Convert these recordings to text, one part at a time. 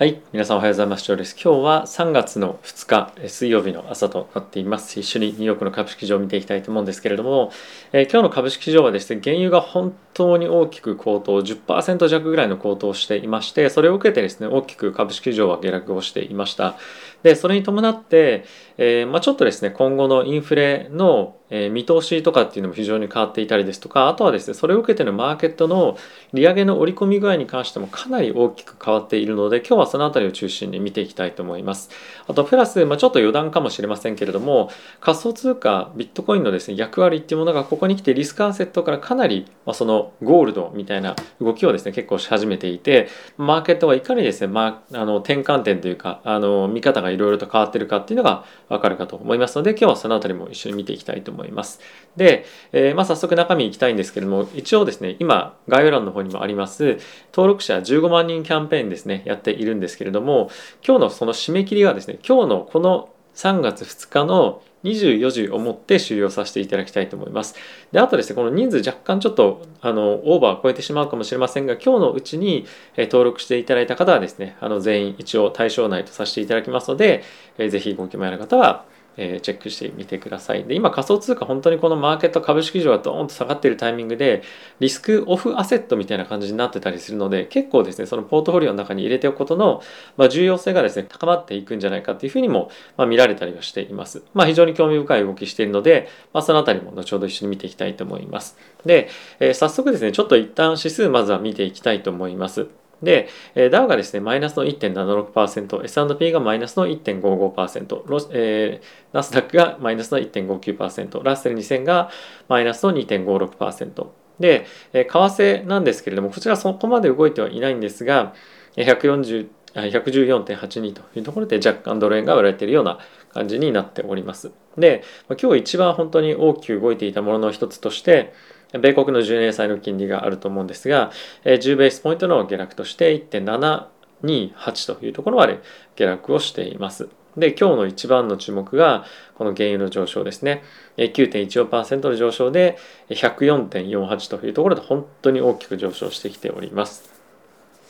はい、皆さんおはようございます。ジョーです。今日は3月の2日、水曜日の朝となっています。一緒にニューヨークの株式市場を見ていきたいと思うんですけれども、えー今日の株式市場はですね、原油が本当に大きく高騰、10%弱ぐらいの高騰をしていまして、それを受けてですね、大きく株式市場は下落をしていました。で、それに伴って、えーまあ、ちょっとですね、今後のインフレの、え見通しとかっていうのも非常に変わっていたりですとか、あとはですね、それを受けてのマーケットの利上げの織り込み具合に関してもかなり大きく変わっているので、今日はそのあたりを中心に見ていきたいと思います。あと、プラス、まあ、ちょっと余談かもしれませんけれども、仮想通貨、ビットコインのですね、役割っていうものがここに来てリスクアセットからかなり、まあ、そのゴールドみたいな動きをですね、結構し始めていて、マーケットがいかにですね、まあ、あの転換点というか、あの見方がいろいろと変わってるかっていうのがわかるかと思いますので、今日はそのあたりも一緒に見ていきたいと思います。で、えーまあ、早速中身いきたいんですけれども、一応ですね、今、概要欄の方にもあります、登録者15万人キャンペーンですね、やっているんですけれども、今日のその締め切りがですね、今日のこの3月2日の24時をもって終了させていただきたいと思います。で、あとですね、この人数若干ちょっとあのオーバーを超えてしまうかもしれませんが、今日のうちに、えー登録していただいた方はですね、あの全員一応対象内とさせていただきますので、えーぜひご興味ある方は、えーチェックしてみてください。で、今仮想通貨本当にこのマーケット株式市場がドーンと下がっているタイミングで、リスクオフアセットみたいな感じになってたりするので、結構ですね、そのポートフォリオの中に入れておくことの、まあ、重要性がですね、高まっていくんじゃないかっていうふうにも、まあ、見られたりはしています。まあ、非常に興味深い動きしているので、まあ、そのあたりも後ほど一緒に見ていきたいと思います。で、えー早速ですね、ちょっと一旦指数まずは見ていきたいと思います。で、ダウがですね、マイナスの1.76%、S&P がマイナスの1.55%、ロえーナスダックがマイナスの1.59%、ラッセル2000がマイナスの2.56%。で、えー為替なんですけれども、こちらそこまで動いてはいないんですが、140 114.82というところで若干ドル円が売られているような感じになっております。で、今日一番本当に大きく動いていたものの一つとして、米国の10年債の金利があると思うんですが、えー10ベースポイントの下落として1.728というところまで下落をしています。で、今日の一番の注目が、この原油の上昇ですね。9.14%の上昇で104.48というところで本当に大きく上昇してきております。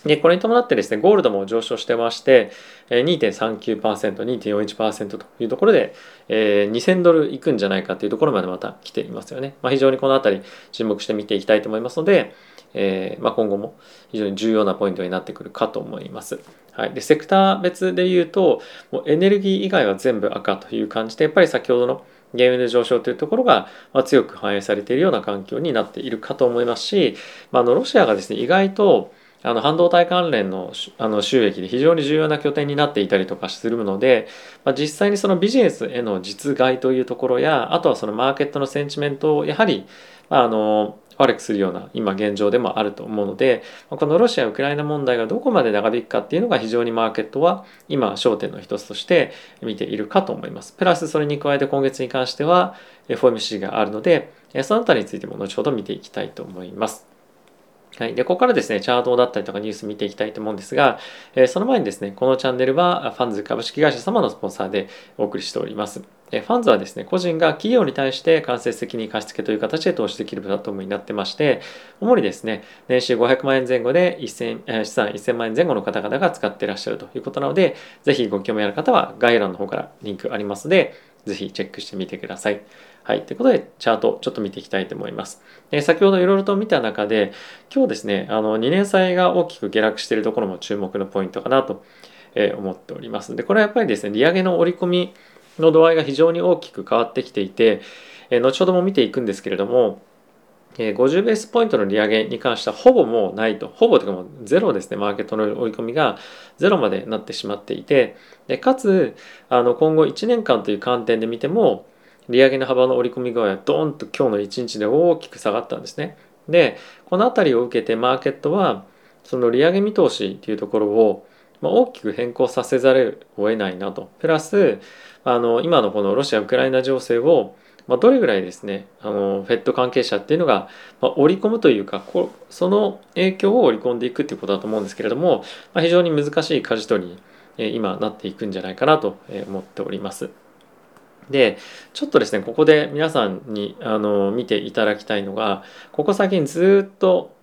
で、これに伴ってですね、ゴールドも上昇してまして、2.39%、2.41%というところで、え2000ドルいくんじゃないかというところまでまた来ていますよね。まあ、非常にこのあたり注目して見ていきたいと思いますので、えーまあ、今後も非常に重要なポイントになってくるかと思います。はい、でセクター別で言うともうエネルギー以外は全部赤という感じでやっぱり先ほどの原油の上昇というところが、ま、強く反映されているような環境になっているかと思いますし、ま、あのロシアがですね意外とあの半導体関連のあの収益で非常に重要な拠点になっていたりとかするので、まあ、実際にそのビジネスへの実害というところやあとはそのマーケットのセンチメントをやはり、まあ、あの悪くするような今現状でもあると思うのでこのロシア・ウクライナ問題がどこまで長引くかっていうのが非常にマーケットは今焦点の一つとして見ているかと思います。プラスそれに加えて今月に関しては FOMC があるのでそのあたりについても後ほど見ていきたいと思います。はい、でここからですねチャートだったりとかニュース見ていきたいと思うんですが、えその前にですねこのチャンネルはファンズ株式会社様のスポンサーでお送りしております。えファンズはですね個人が企業に対して間接的に貸付という形で投資できるプラットフォームになってまして主にですね年収500万円前後で1000え資産1000万円前後の方々が使っていらっしゃるということなのでぜひご興味ある方は概要欄の方からリンクありますのでぜひチェックしてみてください。はい。ということで、チャートちょっと見ていきたいと思います。え先ほどいろいろと見た中で、今日ですね、あの、2年債が大きく下落しているところも注目のポイントかなとえ思っております。で、これはやっぱりですね、利上げの織り込みの度合いが非常に大きく変わってきていて、え後ほども見ていくんですけれども、え50ベースポイントの利上げに関してはほぼもうないと、ほぼというかもうゼロですね、マーケットの追い込みがゼロまでなってしまっていて、でかつあの今後1年間という観点で見ても、利上げの幅の織り込み具合はドーンと今日の1日で大きく下がったんですね。で、この辺りを受けてマーケットは、その利上げ見通しというところを、まあ、大きく変更させざるを得ないなと。プラス、あの今のこのロシア・ウクライナ情勢を、まあ、どれぐらいですね、あのフェット関係者っていうのが、まあ、織り込むというかこ、その影響を織り込んでいくっていうことだと思うんですけれども、まあ、非常に難しい舵取りに、今なっていくんじゃないかなと思っております。でちょっとですねここで皆さんにあの見ていただきたいのがここ最近ずっと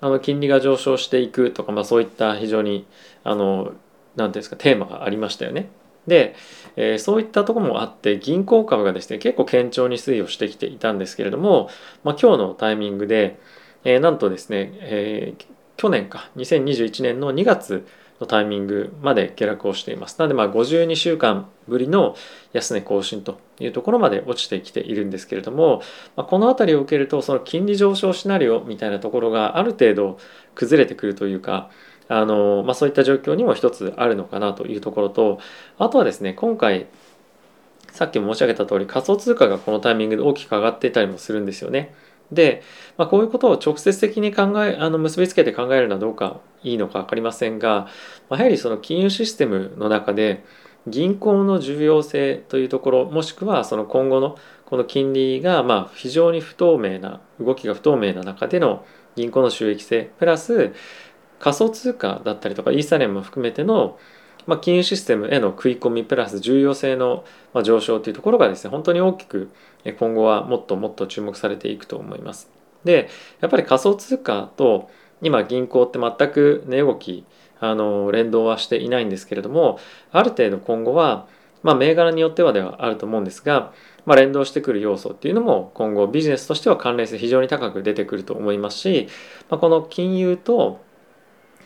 あの金利が上昇していくとか、まあ、そういった非常にあの何ていうんですかテーマがありましたよね。で、えー、そういったとこもあって銀行株がですね結構堅調に推移をしてきていたんですけれども、まあ、今日のタイミングで、えー、なんとですね、えー、去年か2021年の2月のタイミングまで下落をしています。なのでまあ52週間ぶりの安値更新というところまで落ちてきているんですけれども、まあ、この辺りを受けるとその金利上昇シナリオみたいなところがある程度崩れてくるというかあの、まあ、そういった状況にも一つあるのかなというところとあとはですね今回さっきも申し上げた通り仮想通貨がこのタイミングで大きく上がっていたりもするんですよね。で、まあ、こういうことを直接的に考えあの結びつけて考えるのはどうかいいのか分かりませんが、まあ、やはりその金融システムの中で銀行の重要性というところもしくはその今後のこの金利がまあ非常に不透明な動きが不透明な中での銀行の収益性プラス仮想通貨だったりとかイーサリアムも含めてのまあ、金融システムへの食い込みプラス重要性の上昇というところがですね本当に大きく今後はもっともっと注目されていくと思います。でやっぱり仮想通貨と今銀行って全く値動きあの連動はしていないんですけれどもある程度今後は、まあ、銘柄によってはではあると思うんですが、まあ、連動してくる要素っていうのも今後ビジネスとしては関連性非常に高く出てくると思いますし、まあ、この金融と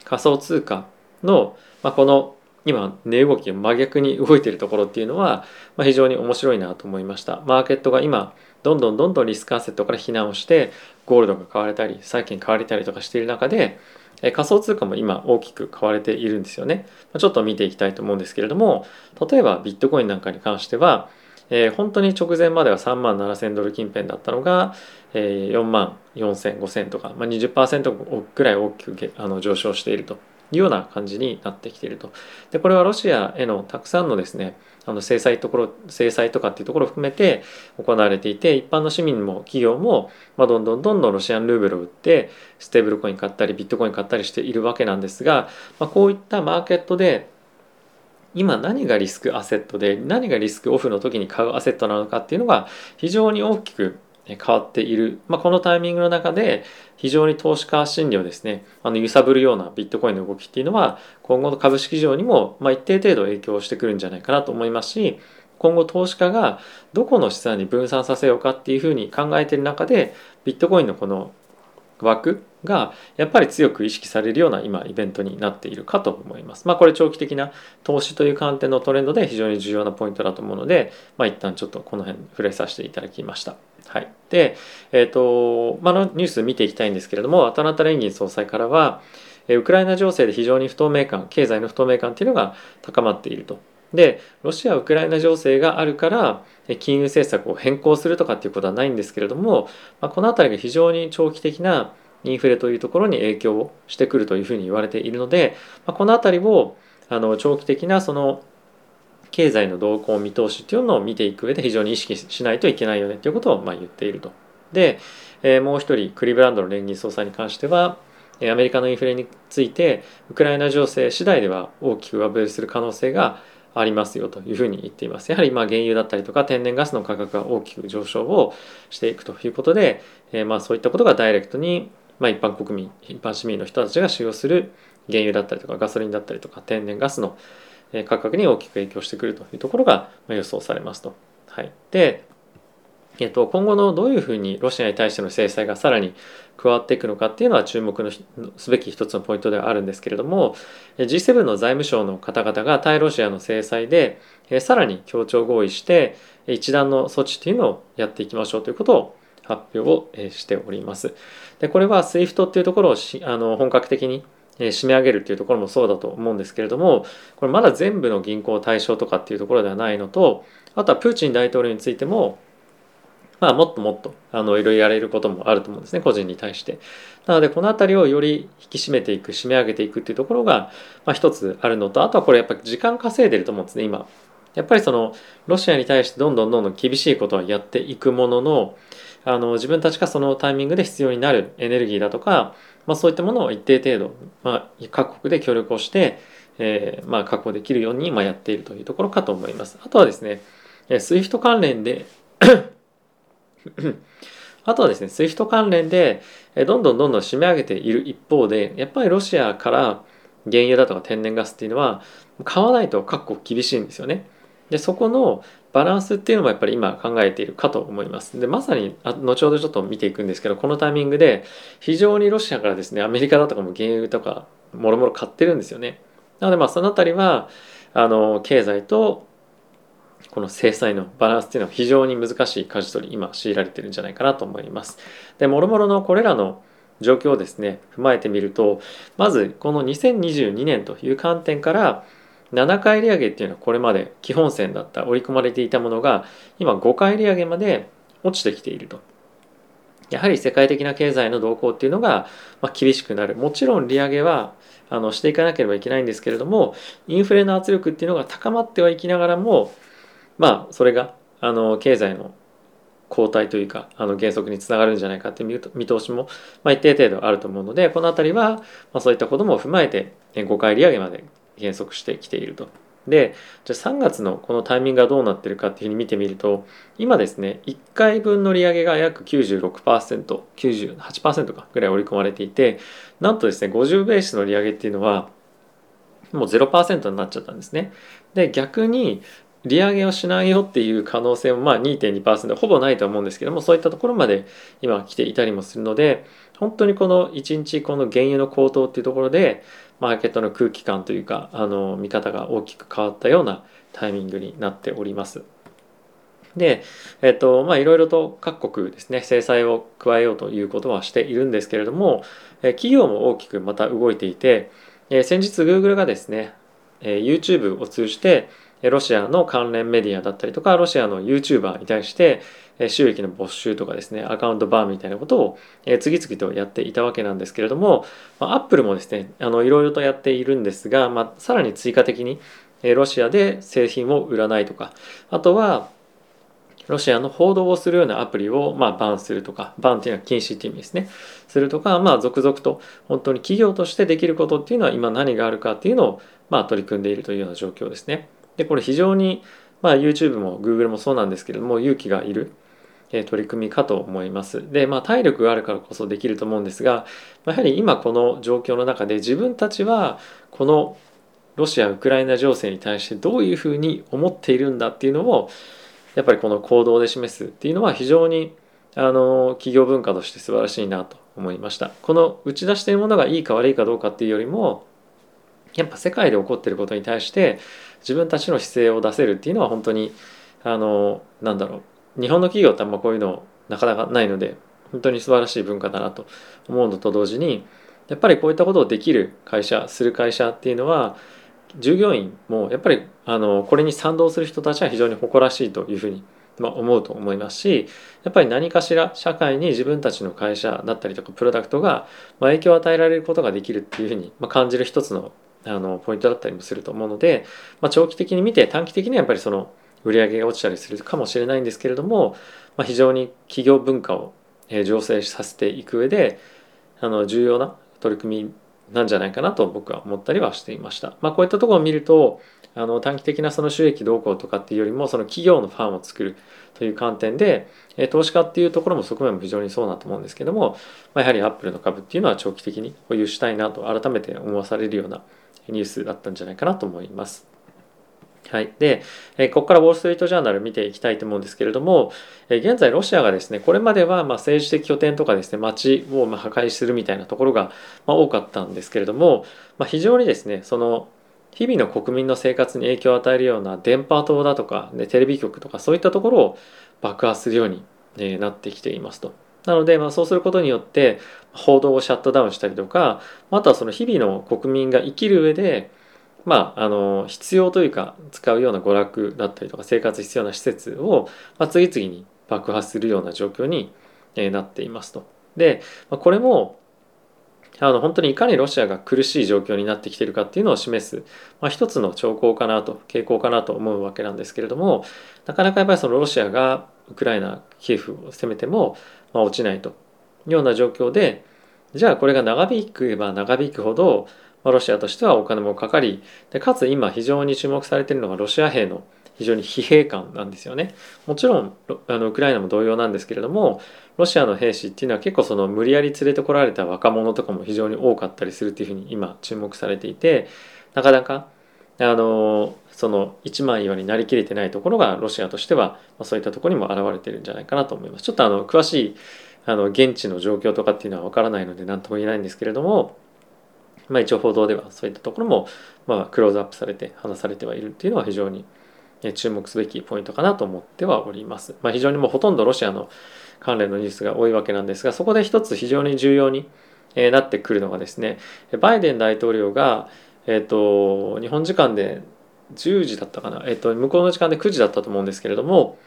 仮想通貨の、まあ、この今値動きが真逆に動いているところっていうのは、まあ、非常に面白いなと思いました。マーケットが今どんどんどんどんリスクアセットから避難をしてゴールドが買われたり債券買われたりとかしている中で仮想通貨も今大きく買われているんですよね。ちょっと見ていきたいと思うんですけれども例えばビットコインなんかに関してはえー、本当に直前までは3万7000ドル近辺だったのが、えー、4万4000、5000とか、まあ20%ぐらい大きくあの上昇していると。いうような感じになってきていると。でこれはロシアへのたくさんのですねあの制裁ところ制裁とかっていうところを含めて行われていて一般の市民も企業も、ま、どんどんどんどんロシアンルーブルを売ってステーブルコイン買ったりビットコイン買ったりしているわけなんですが、まあ、こういったマーケットで今何がリスクアセットで何がリスクオフの時に買うアセットなのかっていうのが非常に大きく変わっている、まあ、このタイミングの中で非常に投資家心理をですねあの揺さぶるようなビットコインの動きっていうのは今後の株式市場にも、ま、一定程度影響してくるんじゃないかなと思いますし今後投資家がどこの資産に分散させようかっていうふうに考えている中でビットコインのこの枠がやっぱり強く意識されるような今イベントになっているかと思います。まあこれ長期的な投資という観点のトレンドで非常に重要なポイントだと思うので、まあ一旦ちょっとこの辺触れさせていただきました。はい。で、えっ、ー、と、まあ、のニュース見ていきたいんですけれども、アタナタ連銀総裁からは、ウクライナ情勢で非常に不透明感、経済の不透明感っていうのが高まっていると。で、ロシア・ウクライナ情勢があるから、金融政策を変更するとかっていうことはないんですけれども、まあ、この辺りが非常に長期的なインフレというところに影響をしてくるというふうに言われているので、まあ、この辺りをあの長期的なその経済の動向見通しっていうのを見ていく上で非常に意識しないといけないよねっていうことをま言っていると。で、えー、もう一人クリブランドの連銀総裁に関してはアメリカのインフレについてウクライナ情勢次第では大きく上振れする可能性がありますよというふうに言っています。やはりま原油だったりとか天然ガスの価格が大きく上昇をしていくということで、えー、まそういったことがダイレクトにま一般国民、一般市民の人たちが使用する原油だったりとかガソリンだったりとか天然ガスの価格に大きく影響してくるというところが予想されますと。はい、で、えっと、今後のどういうふうにロシアに対しての制裁がさらに加わっていくのかっていうのは注目のすべき一つのポイントではあるんですけれども G7 の財務省の方々が対ロシアの制裁でさらに協調合意して一段の措置というのをやっていきましょうということを発表をしております。でこれは SWIFT っていうところをあの本格的に締め上げるっていうところもそうだと思うんですけれどもこれまだ全部の銀行対象とかっていうところではないのとあとはプーチン大統領についてもまあもっともっとあのいろいろやれることもあると思うんですね個人に対して。なのでこの辺りをより引き締めていく締め上げていくっていうところが、まあ、一つあるのとあとはこれやっぱり時間稼いでると思うんですね今。やっぱりそのロシアに対してどんどんどんどん厳しいことはやっていくもののあの自分たちがそのタイミングで必要になるエネルギーだとかまあ、そういったものを一定程度、まあ、各国で協力をして、えー、まあ、確保できるように、ま、やっているというところかと思います。あとはですね、SWIFT 関連で あとはですね、SWIFT 関連で、どんどんどんどん締め上げている一方で、やっぱりロシアから原油だとか天然ガスっていうのは買わないと各国厳しいんですよね。でそこのバランスっていうのもやっぱり今考えているかと思います。でまさに後ほどちょっと見ていくんですけどこのタイミングで非常にロシアからですねアメリカだとかも原油とかもろもろ買ってるんですよね。なのでまあその辺りはあの経済とこの制裁のバランスっていうのは非常に難しい舵取り今強いられてるんじゃないかなと思います。でもろもろのこれらの状況をですね踏まえてみるとまずこの2022年という観点から7回利上げっていうのはこれまで基本線だった織り込まれていたものが今5回利上げまで落ちてきていると。やはり世界的な経済の動向っていうのが、ま厳しくなる。もちろん利上げはあのしていかなければいけないんですけれども、インフレの圧力っていうのが高まってはいきながらも、まあそれがあの経済の後退というかあの減速につながるんじゃないかっていう見通しも、まあ、一定程度あると思うのでこの辺りは、まあ、そういったことも踏まえて5回利上げまで減速してきていると。でじゃあ3月のこのタイミングがどうなってるかっていうふうに見てみると今ですね1回分の利上げが約 96%98% かぐらい織り込まれていてなんとですね50ベースの利上げっていうのはもう0%になっちゃったんですね。で逆に利上げをしないよっていう可能性もまあ2.2%ほぼないと思うんですけどもそういったところまで今来ていたりもするので本当にこの1日この原油の高騰っていうところでマーケットの空気感というかあの見方が大きく変わったようなタイミングになっております。で、えっとまあいろいろと各国ですね制裁を加えようということはしているんですけれども企業も大きくまた動いていて先日 Google がですね YouTube を通じてロシアの関連メディアだったりとかロシアの YouTuber に対して収益の没収とかですねアカウントバーみたいなことを次々とやっていたわけなんですけれどもアップルもですねあのいろいろとやっているんですが、まあ、さらに追加的にロシアで製品を売らないとかあとはロシアの報道をするようなアプリをまあバンするとか、バンっていうのは禁止っていう意味ですね。するとか、まあ続々と本当に企業としてできることっていうのは今何があるかっていうのをまあ取り組んでいるというような状況ですね。でこれ非常に、まあ、YouTube も Google もそうなんですけれども勇気がいる、え取り組みかと思います。で、まあ、体力があるからこそできると思うんですがやはり今この状況の中で自分たちはこのロシア・ウクライナ情勢に対してどういうふうに思っているんだっていうのをやっぱりこの行動で示すっていうのは非常にあの企業文化として素晴らしいなと思いました。この打ち出しているものがいいか悪いかどうかっていうよりもやっぱ世界で起こっていることに対して自分たちの姿勢を出せるっていうのは本当にあのなんだろう日本の企業ってあんまこういうのなかなかないので本当に素晴らしい文化だなと思うのと同時にやっぱりこういったことをできる会社する会社っていうのは従業員もやっぱりあのこれに賛同する人たちは非常に誇らしいというふうにま思うと思いますしやっぱり何かしら社会に自分たちの会社だったりとかプロダクトが影響を与えられることができるっていうふうに感じる一つのあのポイントだったりもすると思うので、ま、長期的に見て短期的にはやっぱりその売り上げが落ちたりするかもしれないんですけれども、まあ、非常に企業文化を醸成させていく上であの重要な取り組みなんじゃないかなと僕は思ったりはしていました。まあ、こういったところを見るとあの短期的なその収益動向とかっていうよりもその企業のファンを作るという観点で投資家っていうところも側面も非常にそうだと思うんですけども、まあ、やはりアップルの株っていうのは長期的に保有したいなと改めて思わされるようなニュースだったんじゃないかなと思います。はい。で、えここからウォール・ストリート・ジャーナル見ていきたいと思うんですけれども、え現在ロシアがですね、これまではま政治的拠点とかですね、街をま破壊するみたいなところがま多かったんですけれども、まあ非常にですね、その日々の国民の生活に影響を与えるような電波塔だとか、ね、テレビ局とかそういったところを爆破するように、えなってきていますと。なので、まあ、そうすることによって報道をシャットダウンしたりとかあとはその日々の国民が生きる上でまあ、あの必要というか使うような娯楽だったりとか生活必要な施設を、まあ、次々に爆破するような状況にえなっていますと。で、まあ、これもあの本当にいかにロシアが苦しい状況になってきているかっていうのを示す、まあ、一つの兆候かなと傾向かなと思うわけなんですけれどもなかなかやっぱりそのロシアがウクライナキエフを攻めても、まあ、落ちないというような状況でじゃあこれが長引けば長引くほど、ロシアとしてはお金もかかりでかつ今非常に注目されているのがロシア兵の非常に疲弊感なんですよね。もちろんあのウクライナも同様なんですけれどもロシアの兵士っていうのは結構その無理やり連れてこられた若者とかも非常に多かったりするっていうふうに今注目されていてなかなかあのその一枚岩になりきれてないところがロシアとしては、ま、そういったところにも現れてるんじゃないかなと思います。ちょっとあの詳しいあの現地の状況とかっていうのは分からないので何とも言えないんですけれども、まあ、一応報道ではそういったところも、まあ、クローズアップされて話されてはいるっていうのは非常に注目すべきポイントかなと思ってはおります。まあ、非常にもうほとんどロシアの関連のニュースが多いわけなんですがそこで一つ非常に重要になってくるのがですねバイデン大統領が、えーと、日本時間で10時だったかな、えーと、向こうの時間で9時だったと思うんですけれども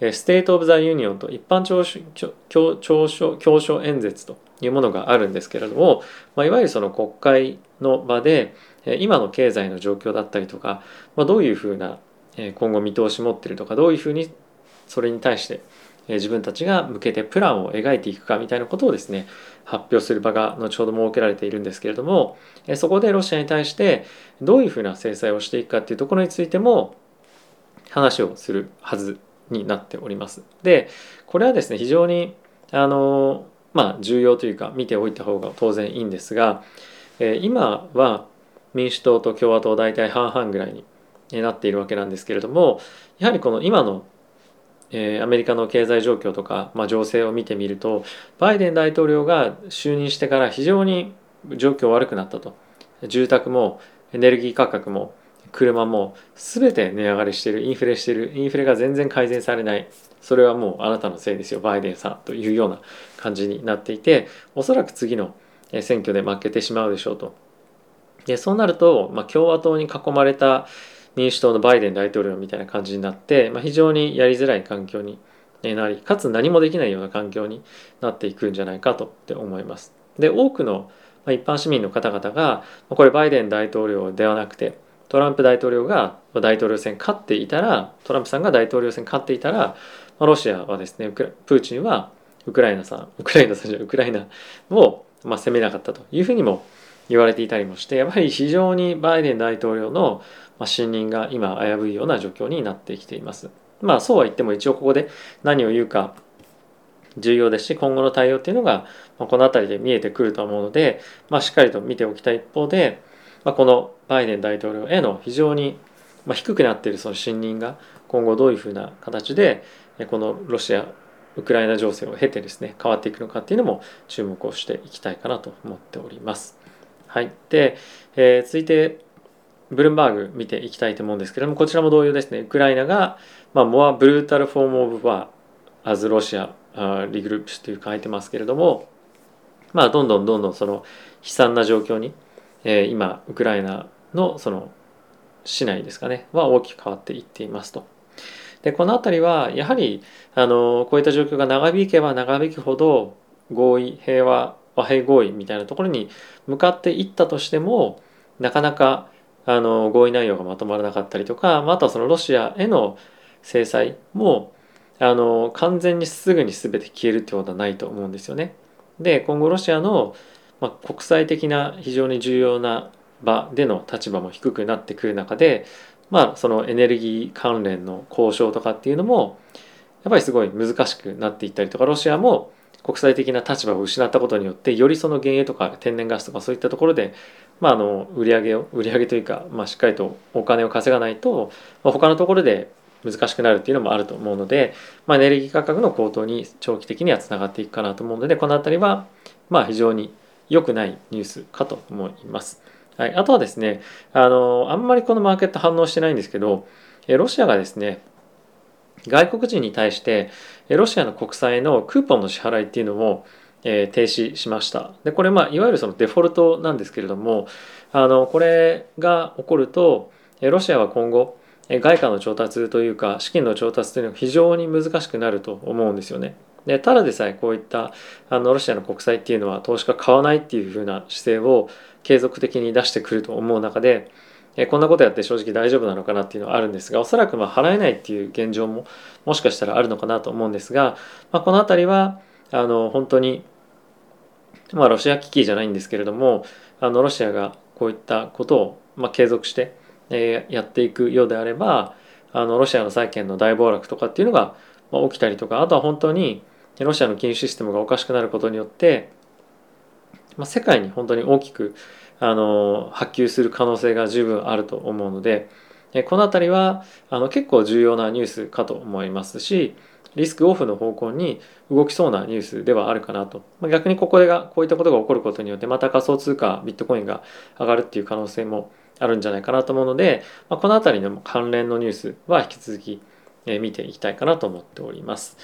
State of the Union と一般教書教書演説というものがあるんですけれども、まあ、いわゆるその国会の場で今の経済の状況だったりとか、まあ、どういうふうな今後見通し持ってるとかどういうふうにそれに対して自分たちが向けてプランを描いていくかみたいなことをですね発表する場が後ほど設けられているんですけれどもそこでロシアに対してどういうふうな制裁をしていくかっていうところについても話をするはずになっております。でこれはですね非常にあのまあ重要というか見ておいた方が当然いいんですがえ今は民主党と共和党大体半々ぐらいになっているわけなんですけれどもやはりこの今のえー、アメリカの経済状況とか、まあ、情勢を見てみるとバイデン大統領が就任してから非常に状況悪くなったと住宅もエネルギー価格も車も全て値上がりしてるインフレしてるインフレが全然改善されない。それはもうあなたのせいですよ。バイデンさんというような感じになっていておそらく次の選挙で負けてしまうでしょうと。でそうなると、まあ、共和党に囲まれた民主党のバイデン大統領みたいな感じになって、まあ、非常にやりづらい環境になりかつ何もできないような環境になっていくんじゃないかとって思います。で多くの一般市民の方々がこれバイデン大統領ではなくてトランプ大統領が大統領選勝っていたらトランプさんが大統領選勝っていたらロシアはですねプーチンはウクライナさんウクライナさんじゃウクライナをまあ攻めなかったというふうにも言われていたりもしてやはり非常にバイデン大統領の信任が今危ういような状況になってきています。まあそうは言っても一応ここで何を言うか重要ですし今後の対応っていうのがこの辺りで見えてくると思うので、まあ、しっかりと見ておきたい一方で、まあ、このバイデン大統領への非常に低くなっているその信任が今後どういうふうな形でこのロシアウクライナ情勢を経てですね変わっていくのかっていうのも注目をしていきたいかなと思っております。はい、で、えー、続いてブルンバーグ見ていきたいと思うんですけれどもこちらも同様ですねウクライナが、まあ、モア・ブルータル・フォーム・オブ・ワー・アズ・ロシア・リグループスという書いてますけれどもまあどんどんどんどんその悲惨な状況に、えー、今ウクライナのその市内ですかねは大きく変わっていっていますと。でこの辺りはやはりあのこういった状況が長引けば長引くほど合意平和和平合意みたいなところに向かっていったとしてもなかなかあの合意内容がまとまらなかったりとか、まあ、とはそのロシアへの制裁もあの完全にすぐに全て消えるってことはないと思うんですよね。で今後ロシアの、まあ、国際的な非常に重要な場での立場も低くなってくる中で、まあ、そのエネルギー関連の交渉とかっていうのもやっぱりすごい難しくなっていったりとかロシアも国際的な立場を失ったことによってよりその原油とか天然ガスとかそういったところでまあ、あの売り上げを売り上げというか、まあ、しっかりとお金を稼がないと、まあ、他のところで難しくなるっていうのもあると思うので、まあ、エネルギー価格の高騰に長期的にはつながっていくかなと思うのでこの辺りはまあ非常に良くないニュースかと思います。はい、あとはですねあのあんまりこのマーケット反応してないんですけどロシアがですね外国人に対してロシアの国債のクーポンの支払いっていうのもえ、停止しました。でこれ、まあ、いわゆるそのデフォルトなんですけれどもあのこれが起こるとロシアは今後外貨の調達というか資金の調達というのが非常に難しくなると思うんですよね。でただでさえこういったあのロシアの国債っていうのは投資家買わないっていうふうな姿勢を継続的に出してくると思う中でこんなことやって正直大丈夫なのかなっていうのはあるんですがおそらくまあ払えないっていう現状ももしかしたらあるのかなと思うんですが、まあ、この辺りはあの本当にまあ、ロシア危機じゃないんですけれどもあのロシアがこういったことを、まあ、継続して、えー、やっていくようであればあのロシアの債券の大暴落とかっていうのが起きたりとかあとは本当にロシアの金融システムがおかしくなることによって、まあ、世界に本当に大きくあの波及する可能性が十分あると思うのでこの辺りはあの結構重要なニュースかと思いますしリスクオフの方向に動きそうなニュースではあるかなと、まあ、逆にここでがこういったことが起こることによってまた仮想通貨ビットコインが上がるっていう可能性もあるんじゃないかなと思うので、まあ、この辺りの関連のニュースは引き続き見ていきたいかなと思っております。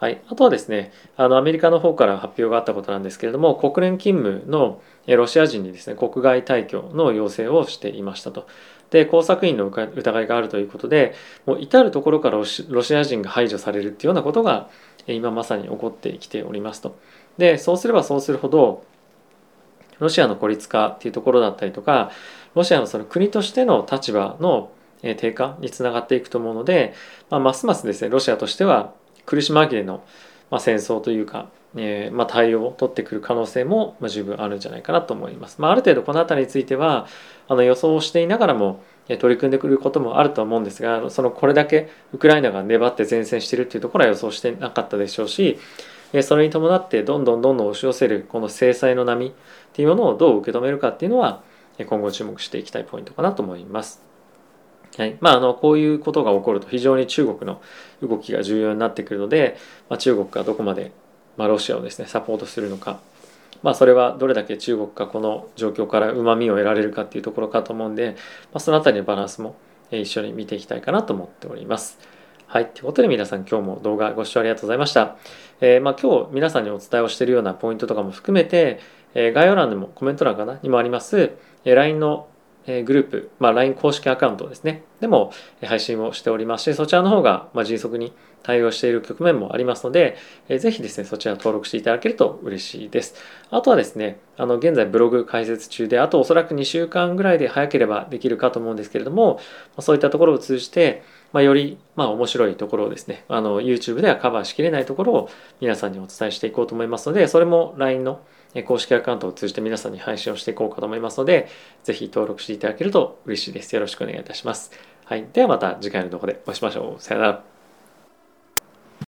はい、あとはですねあのアメリカの方から発表があったことなんですけれども国連勤務のロシア人にですね国外退去の要請をしていましたと。で工作員の疑いがあるということでもう至る所からロシア人が排除されるっていうようなことが今まさに起こってきておりますと。でそうすればそうするほどロシアの孤立化っていうところだったりとかロシアのその国としての立場の低下につながっていくと思うので、まあ、ますますですねロシアとしては苦し紛れの、まあ、戦争というか、えー、まあ、対応を取ってくる可能性も、ま十分あるんじゃないかなと思います。まあ、ある程度この辺りについてはあの予想をしていながらも取り組んでくることもあると思うんですがそのこれだけウクライナが粘って前線しているというところは予想してなかったでしょうしそれに伴ってどんどんどんどん押し寄せるこの制裁の波っていうものをどう受け止めるかっていうのは今後注目していきたいポイントかなと思います。はいまあ、あのこういうことが起こると非常に中国の動きが重要になってくるので、まあ、中国がどこまで、まあ、ロシアをですねサポートするのか、まあ、それはどれだけ中国がこの状況からうまみを得られるかっていうところかと思うんで、まあ、その辺りのバランスも一緒に見ていきたいかなと思っております。はい。ということで皆さん今日も動画ご視聴ありがとうございました。えー、まあ、今日皆さんにお伝えをしているようなポイントとかも含めて、えー、概要欄でもコメント欄かなにもあります、えー、LINE のグループ、まあ、LINE 公式アカウントですね。でも配信をしておりますして、そちらの方がま迅速に対応している局面もありますので、ぜひですね、そちら登録していただけると嬉しいです。あとはですね、あの現在ブログ開設中で、あとおそらく2週間ぐらいで早ければできるかと思うんですけれども、そういったところを通じて、まあ、よりまあ面白いところをですね、あの YouTube ではカバーしきれないところを皆さんにお伝えしていこうと思いますので、それも LINE の公式アカウントを通じて皆さんに配信をしていこうかと思いますので、ぜひ登録していただけると嬉しいです。よろしくお願いいたします。はい。ではまた次回の動画でお会いしましょう。さよなら。